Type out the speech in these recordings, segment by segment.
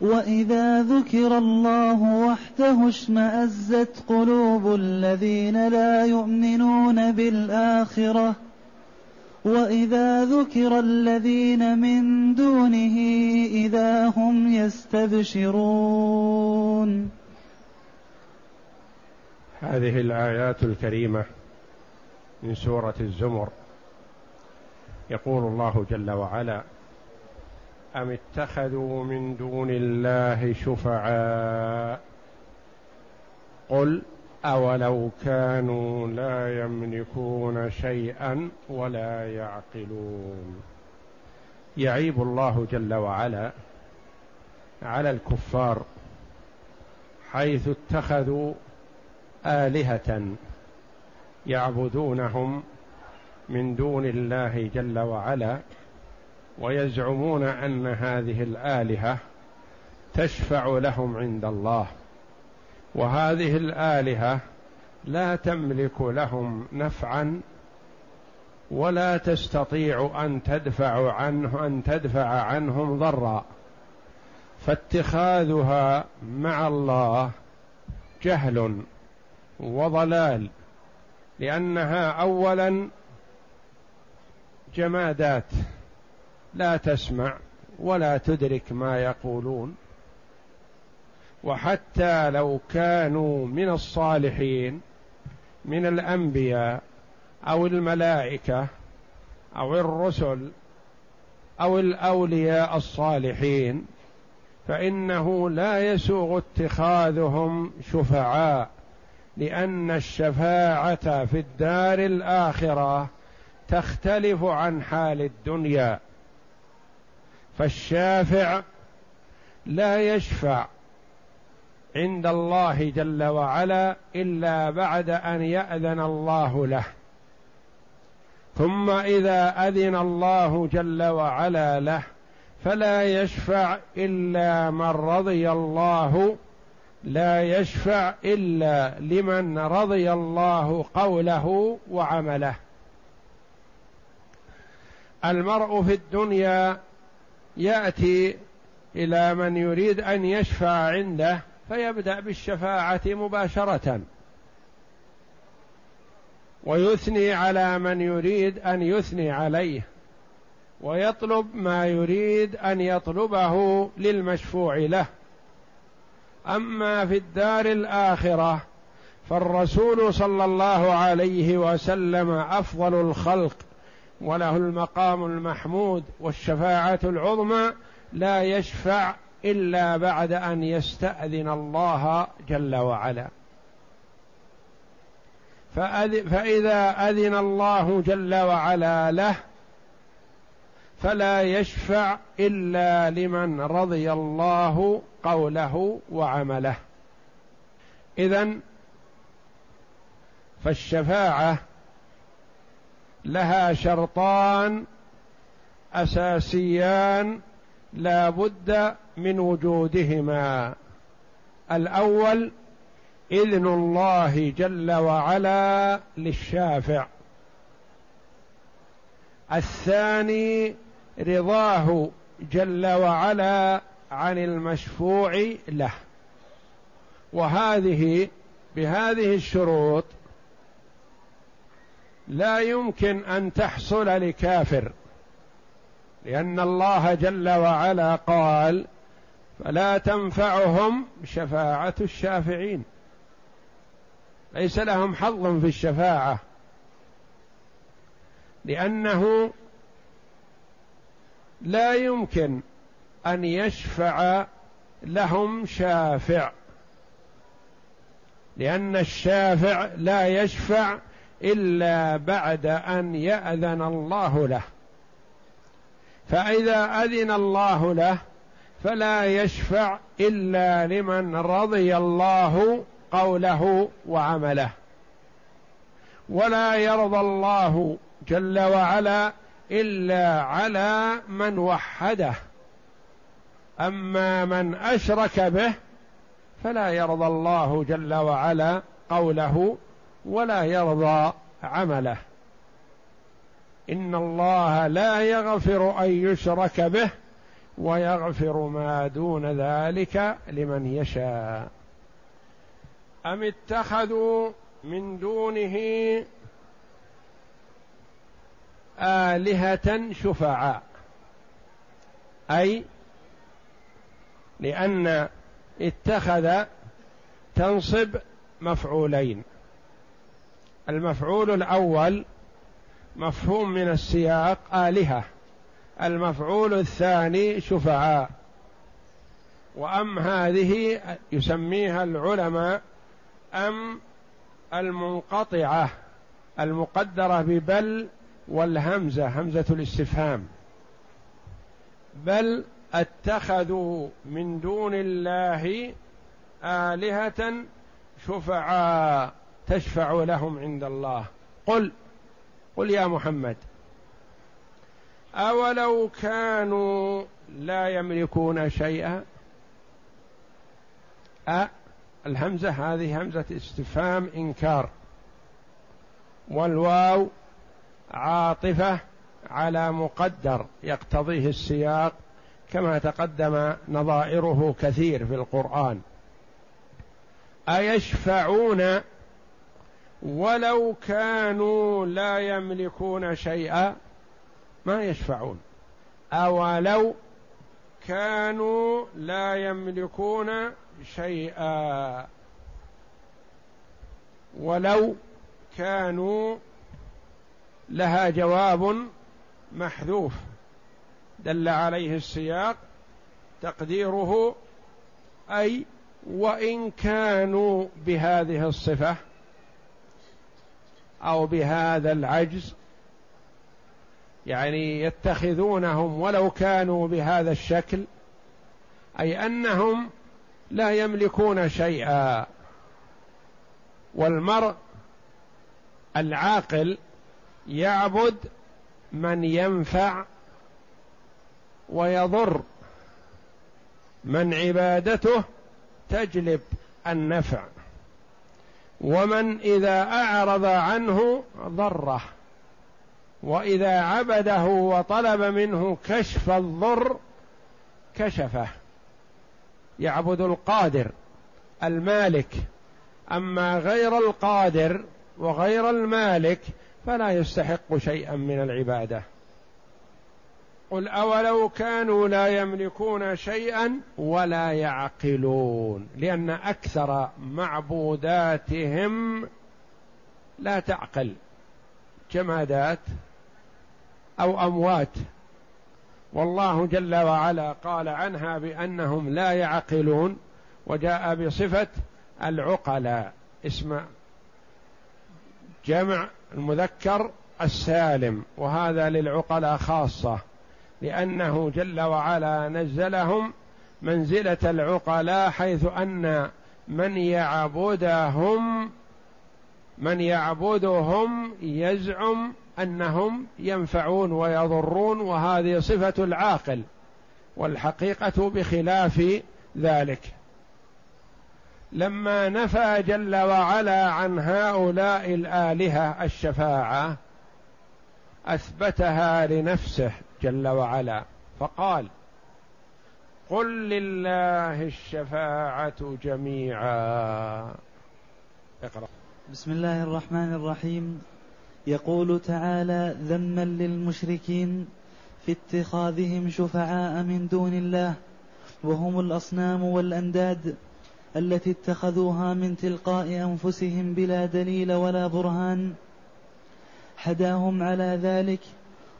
واذا ذكر الله وحده اشمازت قلوب الذين لا يؤمنون بالاخره واذا ذكر الذين من دونه اذا هم يستبشرون هذه الآيات الكريمة من سورة الزمر. يقول الله جل وعلا أم اتخذوا من دون الله شفعاء؟ قل أولو كانوا لا يملكون شيئا ولا يعقلون. يعيب الله جل وعلا على الكفار حيث اتخذوا آلهة يعبدونهم من دون الله جل وعلا ويزعمون أن هذه الآلهة تشفع لهم عند الله. وهذه الآلهة لا تملك لهم نفعا ولا تستطيع أن تدفع عنه أن تدفع عنهم ضرا. فاتخاذها مع الله جهل وضلال لأنها اولا جمادات. لا تسمع ولا تدرك ما يقولون وحتى لو كانوا من الصالحين من الأنبياء أو الملائكة أو الرسل أو الأولياء الصالحين فإنه لا يسوغ اتخاذهم شفعاء لأن الشفاعة في الدار الآخرة تختلف عن حال الدنيا. فالشافع لا يشفع عند الله جل وعلا إلا بعد أن يأذن الله له. ثم إذا أذن الله جل وعلا له فلا يشفع إلا من رضي الله لا يشفع إلا لمن رضي الله قوله وعمله. المرء في الدنيا يأتي إلى من يريد أن يشفع عنده فيبدأ بالشفاعة مباشرة. ويثني على من يريد أن يثني عليه ويطلب ما يريد أن يطلبه للمشفوع له. أما في الدار الآخرة فالرسول صلى الله عليه وسلم أفضل الخلق وله المقام المحمود والشفاعة العظمى لا يشفع إلا بعد أن يستأذن الله جل وعلا. فإذا أذن الله جل وعلا له فلا يشفع إلا لمن رضي الله قوله وعمله. إذا فالشفاعة لها شرطان أساسيان لا بد من وجودهما. الأول إذن الله جل وعلا للشافع. الثاني رضاه جل وعلا عن المشفوع له. وهذه بهذه الشروط لا يمكن أن تحصل لكافر لأن الله جل وعلا قال فلا تنفعهم شفاعة الشافعين ليس لهم حظ في الشفاعة لأنه لا يمكن أن يشفع لهم شافع لأن الشافع لا يشفع إلا بعد أن يأذن الله له. فإذا أذن الله له فلا يشفع إلا لمن رضي الله قوله وعمله. ولا يرضى الله جل وعلا إلا على من وحده. أما من أشرك به فلا يرضى الله جل وعلا قوله ولا يرضى عمله. إن الله لا يغفر أن يشرك به ويغفر ما دون ذلك لمن يشاء. أم اتخذوا من دونه آلهة شفعاء؟ أي لأن اتخذ تنصب مفعولين. المفعول الأول مفهوم من السياق آلهة المفعول الثاني شفعاء. وأم هذه يسميها العلماء أم المنقطعة المقدرة ببل والهمزة همزة الاستفهام. بل اتخذوا من دون الله آلهة شفعاء. تشفع لهم عند الله. قل قل يا محمد أولو كانوا لا يملكون شيئا؟ أ الهمزة هذه همزة استفهام إنكار. والواو عاطفة على مقدر يقتضيه السياق كما تقدم نظائره كثير في القرآن. أيشفعون ولو كانوا لا يملكون شيئا ما يشفعون. أولو كانوا لا يملكون شيئا. ولو كانوا لها جواب محذوف. دل عليه السياق تقديره أي وإن كانوا بهذه الصفة أو بهذا العجز يعني يتخذونهم ولو كانوا بهذا الشكل أي أنهم لا يملكون شيئا. والمرء العاقل يعبد من ينفع ويضر من عبادته تجلب النفع. ومن إذا أعرض عنه ضره وإذا عبده وطلب منه كشف الضر كشفه. يعبد القادر المالك. أما غير القادر وغير المالك فلا يستحق شيئا من العبادة. قل أولو كانوا لا يملكون شيئا ولا يعقلون لأن أكثر معبوداتهم لا تعقل جمادات أو أموات. والله جل وعلا قال عنها بأنهم لا يعقلون وجاء بصفة العقلاء اسم جمع المذكر السالم وهذا للعقلاء خاصة. لأنه جل وعلا نزلهم منزلة العقلاء حيث أن من يعبدهم من يعبدهم يزعم أنهم ينفعون ويضرون وهذه صفة العاقل والحقيقة بخلاف ذلك. لما نفى جل وعلا عن هؤلاء الآلهة الشفاعة أثبتها لنفسه جل وعلا. فقال قل لله الشفاعة جميعا. اقرأ. بسم الله الرحمن الرحيم. يقول تعالى ذما للمشركين في اتخاذهم شفعاء من دون الله وهم الأصنام والأنداد التي اتخذوها من تلقاء أنفسهم بلا دليل ولا برهان. حداهم على ذلك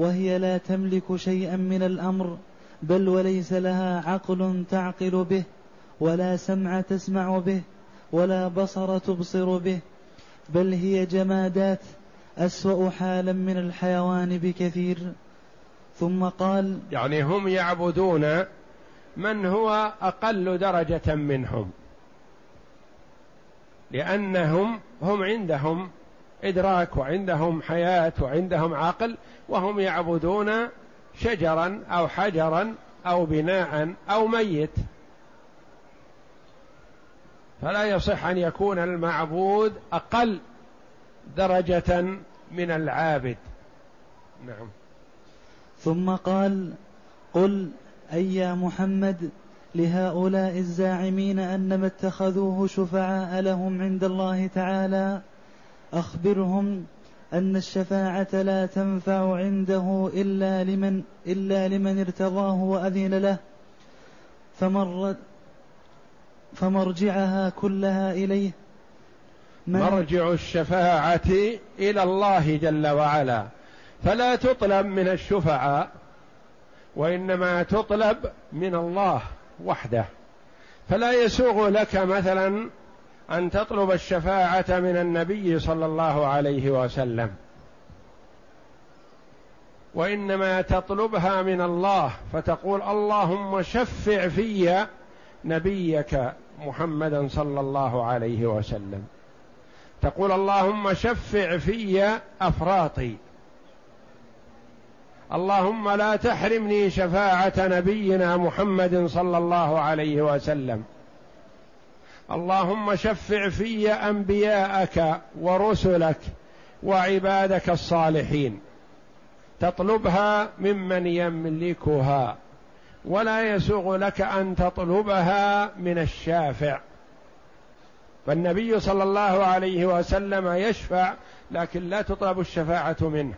وهي لا تملك شيئا من الأمر بل وليس لها عقل تعقل به ولا سمع تسمع به ولا بصر تبصر به بل هي جمادات أسوأ حالا من الحيوان بكثير. ثم قال يعني هم يعبدون من هو أقل درجة منهم لأنهم هم عندهم إدراك وعندهم حياة وعندهم عقل وهم يعبدون شجرا أو حجرا أو بناء أو ميت. فلا يصح أن يكون المعبود أقل درجة من العابد. نعم. ثم قال قل أي يا محمد لهؤلاء الزاعمين أنما اتخذوه شفعاء لهم عند الله تعالى أخبرهم أن الشفاعة لا تنفع عنده إلا لمن إلا لمن ارتضاه وأذن له فمر فمرجعها كلها إليه. مرجع الشفاعة إلى الله جل وعلا. فلا تطلب من الشفعاء وإنما تطلب من الله وحده. فلا يسوغ لك مثلا أن تطلب الشفاعة من النبي صلى الله عليه وسلم. وإنما تطلبها من الله فتقول اللهم شفع في نبيك محمدا صلى الله عليه وسلم. تقول اللهم شفع في أفراطي. اللهم لا تحرمني شفاعة نبينا محمد صلى الله عليه وسلم. اللهم شفع في أنبياءك ورسلك وعبادك الصالحين. تطلبها ممن يملكها ولا يسوغ لك أن تطلبها من الشافع. فالنبي صلى الله عليه وسلم يشفع لكن لا تطلب الشفاعة منه.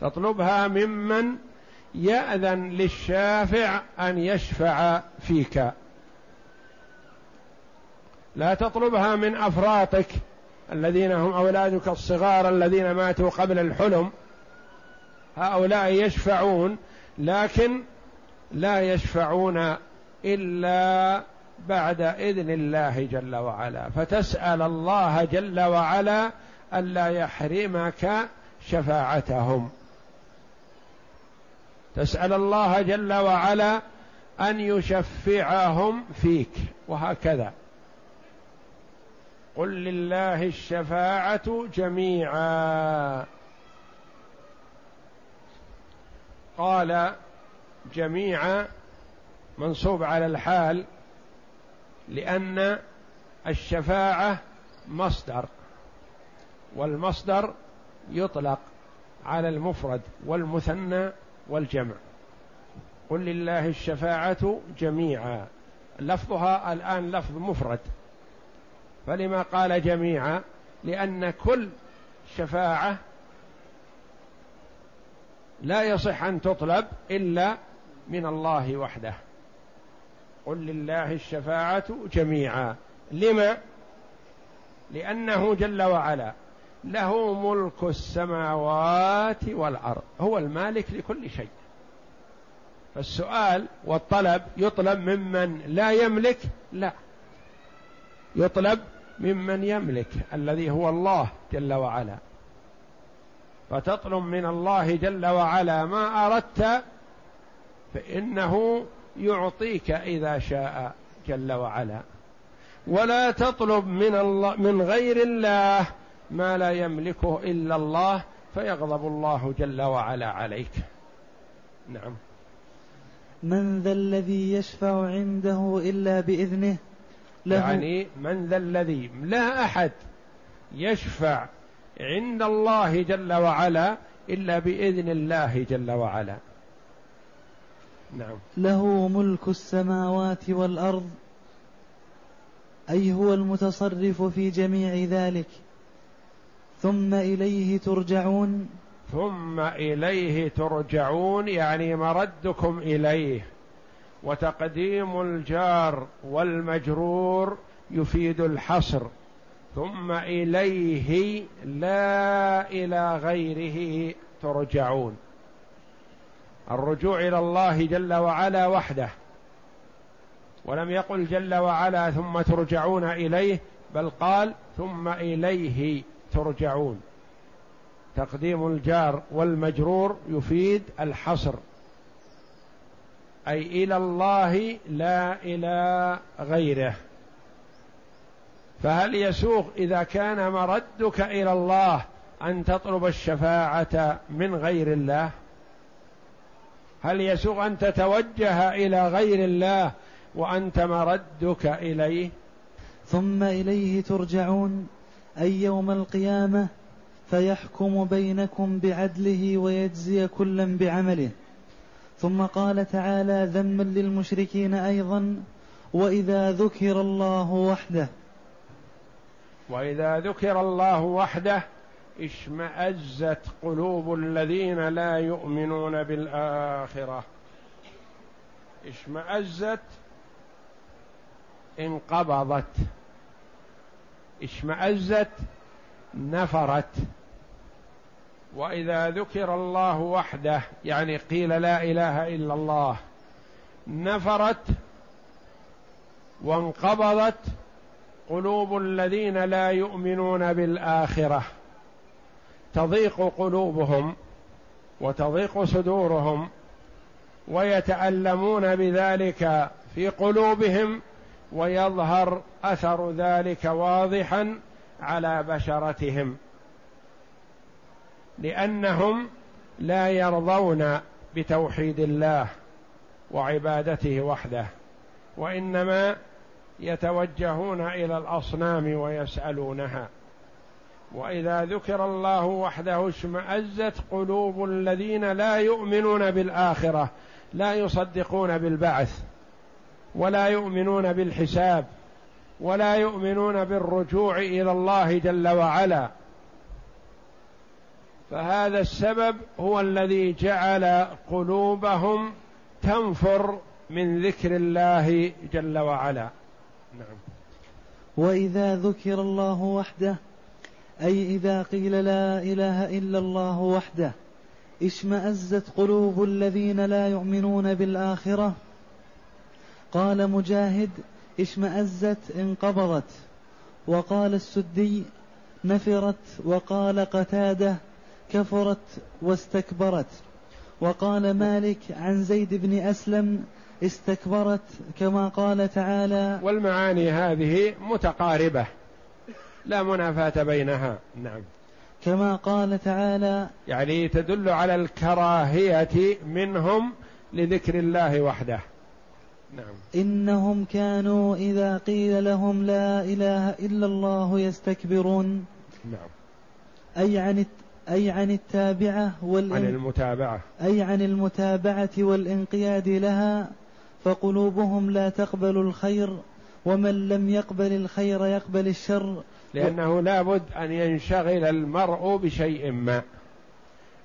تطلبها ممن يأذن للشافع أن يشفع فيك. لا تطلبها من أفراطك الذين هم أولادك الصغار الذين ماتوا قبل الحلم. هؤلاء يشفعون لكن لا يشفعون إلا بعد إذن الله جل وعلا. فتسأل الله جل وعلا ألا يحرمك شفاعتهم. تسأل الله جل وعلا أن يشفعهم فيك وهكذا. قل لله الشفاعة جميعا. قال جميعا منصوب على الحال لأن الشفاعة مصدر والمصدر يطلق على المفرد والمثنى والجمع. قل لله الشفاعة جميعا. لفظها الآن لفظ مفرد. فلما قال جميعا لأن كل شفاعة لا يصح أن تطلب إلا من الله وحده. قل لله الشفاعة جميعا. لما؟ لأنه جل وعلا له ملك السماوات والأرض هو المالك لكل شيء. فالسؤال والطلب يطلب ممن لا يملك لا. يطلب ممن يملك الذي هو الله جل وعلا. فتطلب من الله جل وعلا ما أردت فإنه يعطيك إذا شاء جل وعلا. ولا تطلب من الله من غير الله ما لا يملكه إلا الله فيغضب الله جل وعلا عليك. نعم. من ذا الذي يشفع عنده إلا بإذنه له يعني من ذا الذي لا أحد يشفع عند الله جل وعلا إلا بإذن الله جل وعلا. نعم. له ملك السماوات والأرض أي هو المتصرف في جميع ذلك. ثم إليه ترجعون. ثم إليه ترجعون يعني مردكم إليه. وتقديم الجار والمجرور يفيد الحصر ثم إليه لا إلى غيره ترجعون. الرجوع إلى الله جل وعلا وحده. ولم يقل جل وعلا ثم ترجعون إليه بل قال ثم إليه ترجعون. تقديم الجار والمجرور يفيد الحصر. أي إلى الله لا إلى غيره. فهل يسوغ إذا كان مردك إلى الله أن تطلب الشفاعة من غير الله؟ هل يسوغ أن تتوجه إلى غير الله وأنت مردك إليه؟ ثم إليه ترجعون أي يوم القيامة فيحكم بينكم بعدله ويجزي كلا بعمله. ثم قال تعالى ذما للمشركين أيضا وإذا ذكر الله وحده. وإذا ذكر الله وحده اشمأزت قلوب الذين لا يؤمنون بالآخرة. اشمأزت انقبضت. اشمأزت نفرت. وإذا ذكر الله وحده يعني قيل لا إله إلا الله نفرت وانقبضت قلوب الذين لا يؤمنون بالآخرة. تضيق قلوبهم وتضيق صدورهم ويتألمون بذلك في قلوبهم ويظهر أثر ذلك واضحا على بشرتهم. لأنهم لا يرضون بتوحيد الله وعبادته وحده وإنما يتوجهون إلى الأصنام ويسألونها. وإذا ذكر الله وحده اشمأزت قلوب الذين لا يؤمنون بالآخرة لا يصدقون بالبعث ولا يؤمنون بالحساب ولا يؤمنون بالرجوع إلى الله جل وعلا. فهذا السبب هو الذي جعل قلوبهم تنفر من ذكر الله جل وعلا. نعم. وإذا ذكر الله وحده أي إذا قيل لا إله إلا الله وحده اشمأزت قلوب الذين لا يؤمنون بالآخرة. قال مجاهد اشمأزت انقبضت وقال السدي نفرت. وقال قتادة كفرت واستكبرت. وقال مالك عن زيد بن أسلم استكبرت كما قال تعالى والمعاني هذه متقاربة لا منافاة بينها. نعم. كما قال تعالى يعني تدل على الكراهية منهم لذكر الله وحده. نعم. إنهم كانوا إذا قيل لهم لا إله إلا الله يستكبرون. نعم. أي عن أي عن التابعة والإن... عن المتابعة. أي عن المتابعة والانقياد لها فقلوبهم لا تقبل الخير ومن لم يقبل الخير يقبل الشر. لأنه لا بد أن ينشغل المرء بشيء ما.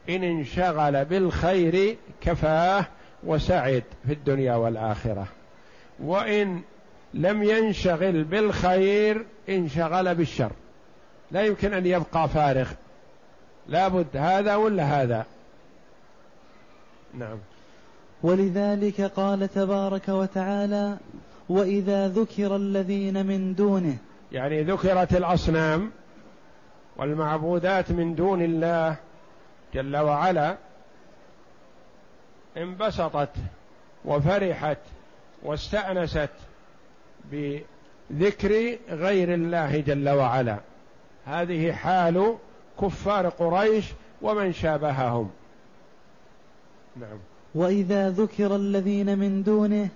إن انشغل بالخير كفاه وسعد في الدنيا والآخرة. وإن لم ينشغل بالخير انشغل بالشر. لا يمكن أن يبقى فارغ. لابد هذا ولا هذا؟ نعم. ولذلك قال تبارك وتعالى وإذا ذكر الذين من دونه. يعني ذكرت الأصنام والمعبودات من دون الله جل وعلا انبسطت وفرحت واستأنست بذكر غير الله جل وعلا. هذه حال كفار قريش ومن شابههم. نعم. وإذا ذكر الذين من دونه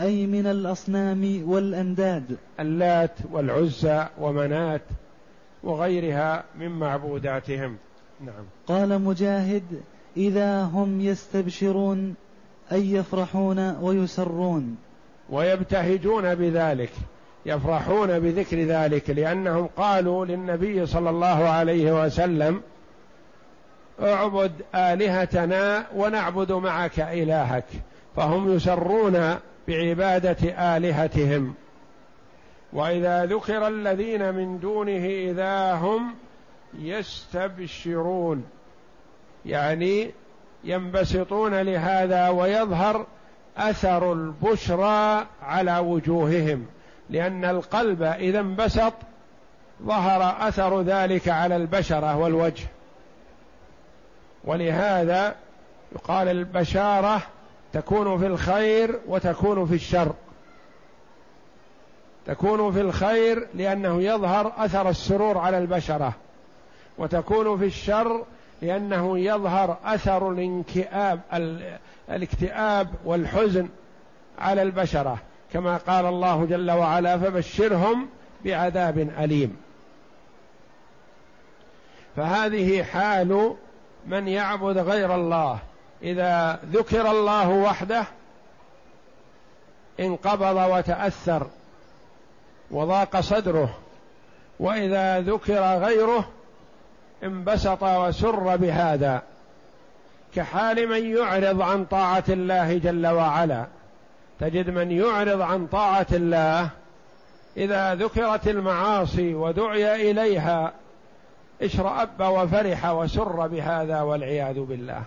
أي من الأصنام والأنداد. اللات والعزى ومنات وغيرها من معبوداتهم. نعم. قال مجاهد إذا هم يستبشرون أي يفرحون ويسرون. ويبتهجون بذلك. يفرحون بذكر ذلك لأنهم قالوا للنبي صلى الله عليه وسلم اعبد آلهتنا ونعبد معك إلهك. فهم يسرون بعبادة آلهتهم. وإذا ذكر الذين من دونه إذا هم يستبشرون. يعني ينبسطون لهذا ويظهر أثر البشرى على وجوههم. لأن القلب إذا انبسط ظهر أثر ذلك على البشرة والوجه. ولهذا يقال البشارة تكون في الخير وتكون في الشر. تكون في الخير لأنه يظهر أثر السرور على البشرة وتكون في الشر لأنه يظهر أثر الانكئاب الاكتئاب والحزن على البشرة. كما قال الله جل وعلا فبشرهم بعذاب أليم. فهذه حال من يعبد غير الله. إذا ذكر الله وحده انقبض وتأثر وضاق صدره وإذا ذكر غيره انبسط وسر بهذا. كحال من يعرض عن طاعة الله جل وعلا. تجد من يعرض عن طاعة الله إذا ذكرت المعاصي ودعي إليها اشرأب وفرح وسر بهذا والعياذ بالله.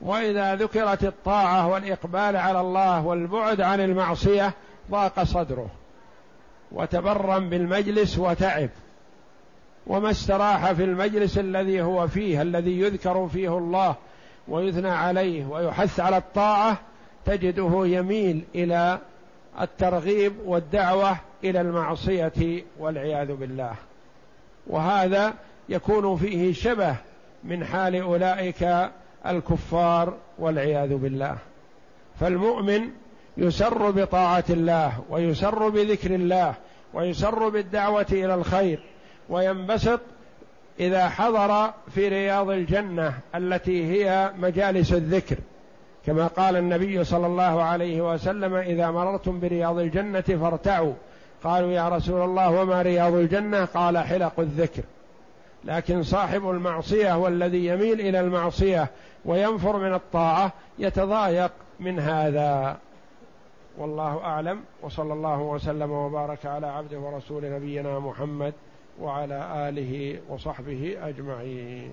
وإذا ذكرت الطاعة والإقبال على الله والبعد عن المعصية ضاق صدره وتبرم بالمجلس وتعب. وما استراح في المجلس الذي هو فيه الذي يذكر فيه الله ويثنى عليه ويحث على الطاعة تجده يميل إلى الترغيب والدعوة إلى المعصية والعياذ بالله. وهذا يكون فيه شبه من حال أولئك الكفار والعياذ بالله. فالمؤمن يسر بطاعة الله ويسر بذكر الله ويسر بالدعوة إلى الخير وينبسط إذا حضر في رياض الجنة التي هي مجالس الذكر. كما قال النبي صلى الله عليه وسلم إذا مررتم برياض الجنة فارتعوا. قالوا يا رسول الله وما رياض الجنة؟ قال حلق الذكر. لكن صاحب المعصية والذي يميل إلى المعصية وينفر من الطاعة يتضايق من هذا. والله أعلم وصلى الله وسلم وبارك على عبده ورسول نبينا محمد وعلى آله وصحبه أجمعين.